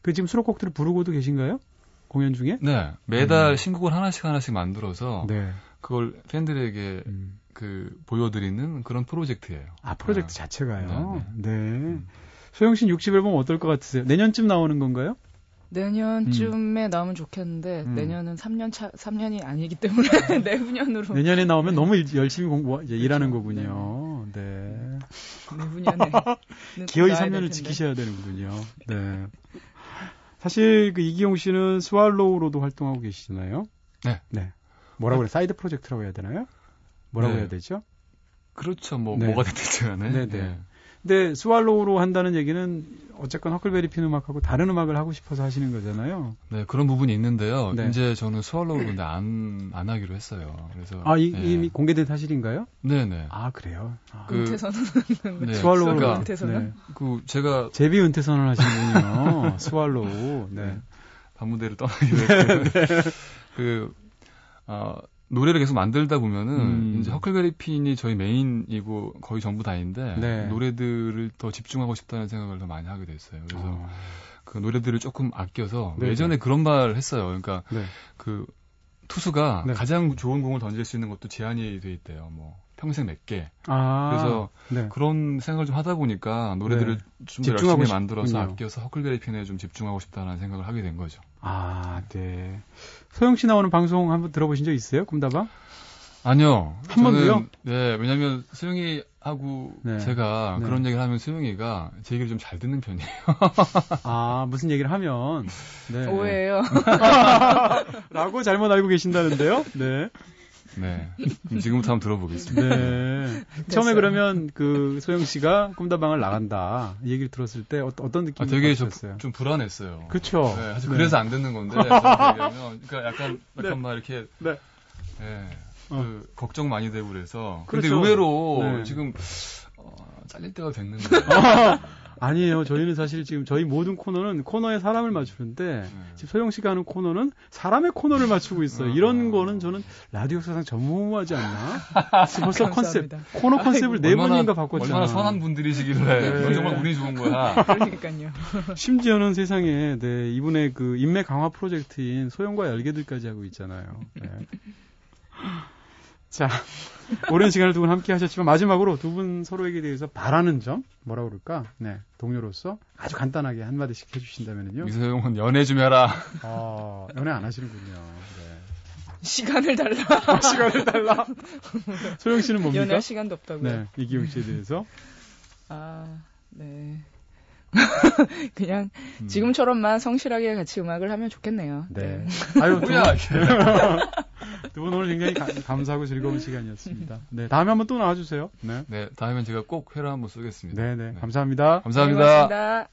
그 지금 수록곡들을 부르고도 계신가요? 공연 중에? 네. 매달 음. 신곡을 하나씩 하나씩 만들어서 네. 그걸 팬들에게 음. 그 보여드리는 그런 프로젝트예요. 아 프로젝트 네. 자체가요. 네. 네. 음. 소영 씨는 60 앨범 어떨 것 같으세요? 내년쯤 나오는 건가요? 내년쯤에 음. 나오면 좋겠는데 음. 내년은 3년 차 3년이 아니기 때문에 내후년으로 내년에 나오면 너무 열심히 공부 이제 그렇죠. 일하는 거군요. 네. 내후년에 기어이 3년을 지키셔야 되는군요. 네. 사실 그 이기용 씨는 스왈로우로도 활동하고 계시잖아요. 네. 네. 뭐라고 그래? 사이드 프로젝트라고 해야 되나요? 뭐라고 네. 해야 되죠? 그렇죠. 뭐 네. 뭐가 됐든지 간에. 네, 네. 근데 스왈로우로 한다는 얘기는 어쨌건 허클베리 핀 음악하고 다른 음악을 하고 싶어서 하시는 거잖아요. 네, 그런 부분이 있는데요. 네. 이제 저는 스왈로우를 근데 안, 안 하기로 했어요. 그래서. 아, 이, 네. 이미 공개된 사실인가요? 네네. 아, 그래요? 아. 그, 은퇴선언. 네, 스왈로우. 그러니까, 은퇴선언? 네. 그, 제가. 제비 은퇴선언 하시는군요. 스왈로우. 네. 밤무대를 떠나기로 했고. 네. 그, 어, 노래를 계속 만들다 보면은 음. 이제 허클베리 핀이 저희 main이고 거의 전부 다인데 네. 노래들을 더 집중하고 싶다는 생각을 더 많이 하게 됐어요. 그래서 어. 그 노래들을 조금 아껴서 네 예전에 그런 말 했어요. 그러니까 네. 그 투수가 네. 가장 좋은 공을 던질 수 있는 것도 제한이 돼 있대요. 뭐 평생 맺게. 아, 그래서 네. 그런 생각을 좀 하다 보니까 노래들을 네. 좀더 열심히 싶군요. 만들어서 아껴서 허클베리 핀에 좀 집중하고 싶다는 생각을 하게 된 거죠. 아, 네. 소영 씨 나오는 방송 한번 들어보신 적 있어요? 꿈다방? 아니요. 한 번도요? 네, 왜냐면 수영이 하고 네. 제가 네. 그런 얘기를 하면 수영이가 제 얘기를 좀 잘 듣는 편이에요. 아, 무슨 얘기를 하면 네. 오해예요. 라고 잘못 알고 계신다는데요. 네. 네. 지금부터 한번 들어보겠습니다. 네. 처음에 그러면 그 소영 씨가 꿈다방을 나간다 이 얘기를 들었을 때 어, 떤 느낌이 아, 되게 좀, 좀 불안했어요. 그렇죠. 네, 사실 네. 그래서 안 듣는 건데 그러니까 약간 약간 네. 막 이렇게 네. 네. 그 어. 걱정 많이 되고 그래서 그렇죠. 근데 의외로 네. 지금 어, 잘릴 때가 됐는데 아니에요. 저희는 사실 지금 저희 모든 코너는 코너에 사람을 맞추는데 네. 지금 소영 씨가 하는 코너는 사람의 코너를 맞추고 있어요. 어, 이런 어. 거는 저는 라디오 사상 전무하지 않나? 벌써 컨셉 코너 컨셉을 네 번인가 바꿨잖아. 얼마나 선한 분들이시길래 네. 정말 운이 좋은 거야. 그러니까요. 심지어는 세상에 네, 이분의 그 인맥 강화 프로젝트인 소영과 열개들까지 하고 있잖아요. 네. 자, 오랜 시간을 두 분 함께 하셨지만 마지막으로 두 분 서로에게 대해서 바라는 점 뭐라 그럴까? 네, 동료로서 아주 간단하게 한 마디씩 해주신다면요. 미소영은 연애 좀 해라. 아, 연애 안 하시는군요. 네. 시간을 달라. 시간을 달라. 소영 씨는 뭡니까? 연애할 시간도 없다고요. 네, 이기용 씨에 대해서. 아, 네. 그냥 음. 지금처럼만 성실하게 같이 음악을 하면 좋겠네요. 네. 네. 아유, 뭐야. 두분 오늘 굉장히 가, 감사하고 즐거운 시간이었습니다. 네. 다음에 한번 또 나와주세요. 네. 네. 다음엔 제가 꼭 회를 한번 쏘겠습니다. 네네. 네. 네. 감사합니다. 감사합니다.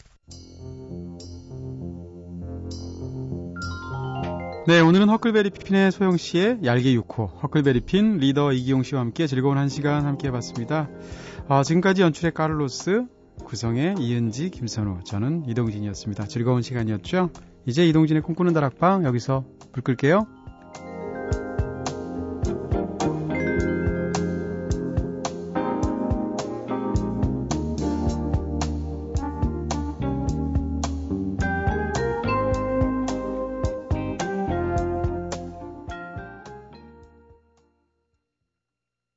네, 네, 오늘은 허클베리 핀의 소영 씨의 얄개 6호, 허클베리 핀 리더 이기용 씨와 함께 즐거운 한 시간 함께 해봤습니다. 아, 지금까지 연출의 카를로스, 구성의 이은지, 김선우, 저는 이동진이었습니다. 즐거운 시간이었죠? 이제 이동진의 꿈꾸는 다락방 여기서 불 끌게요.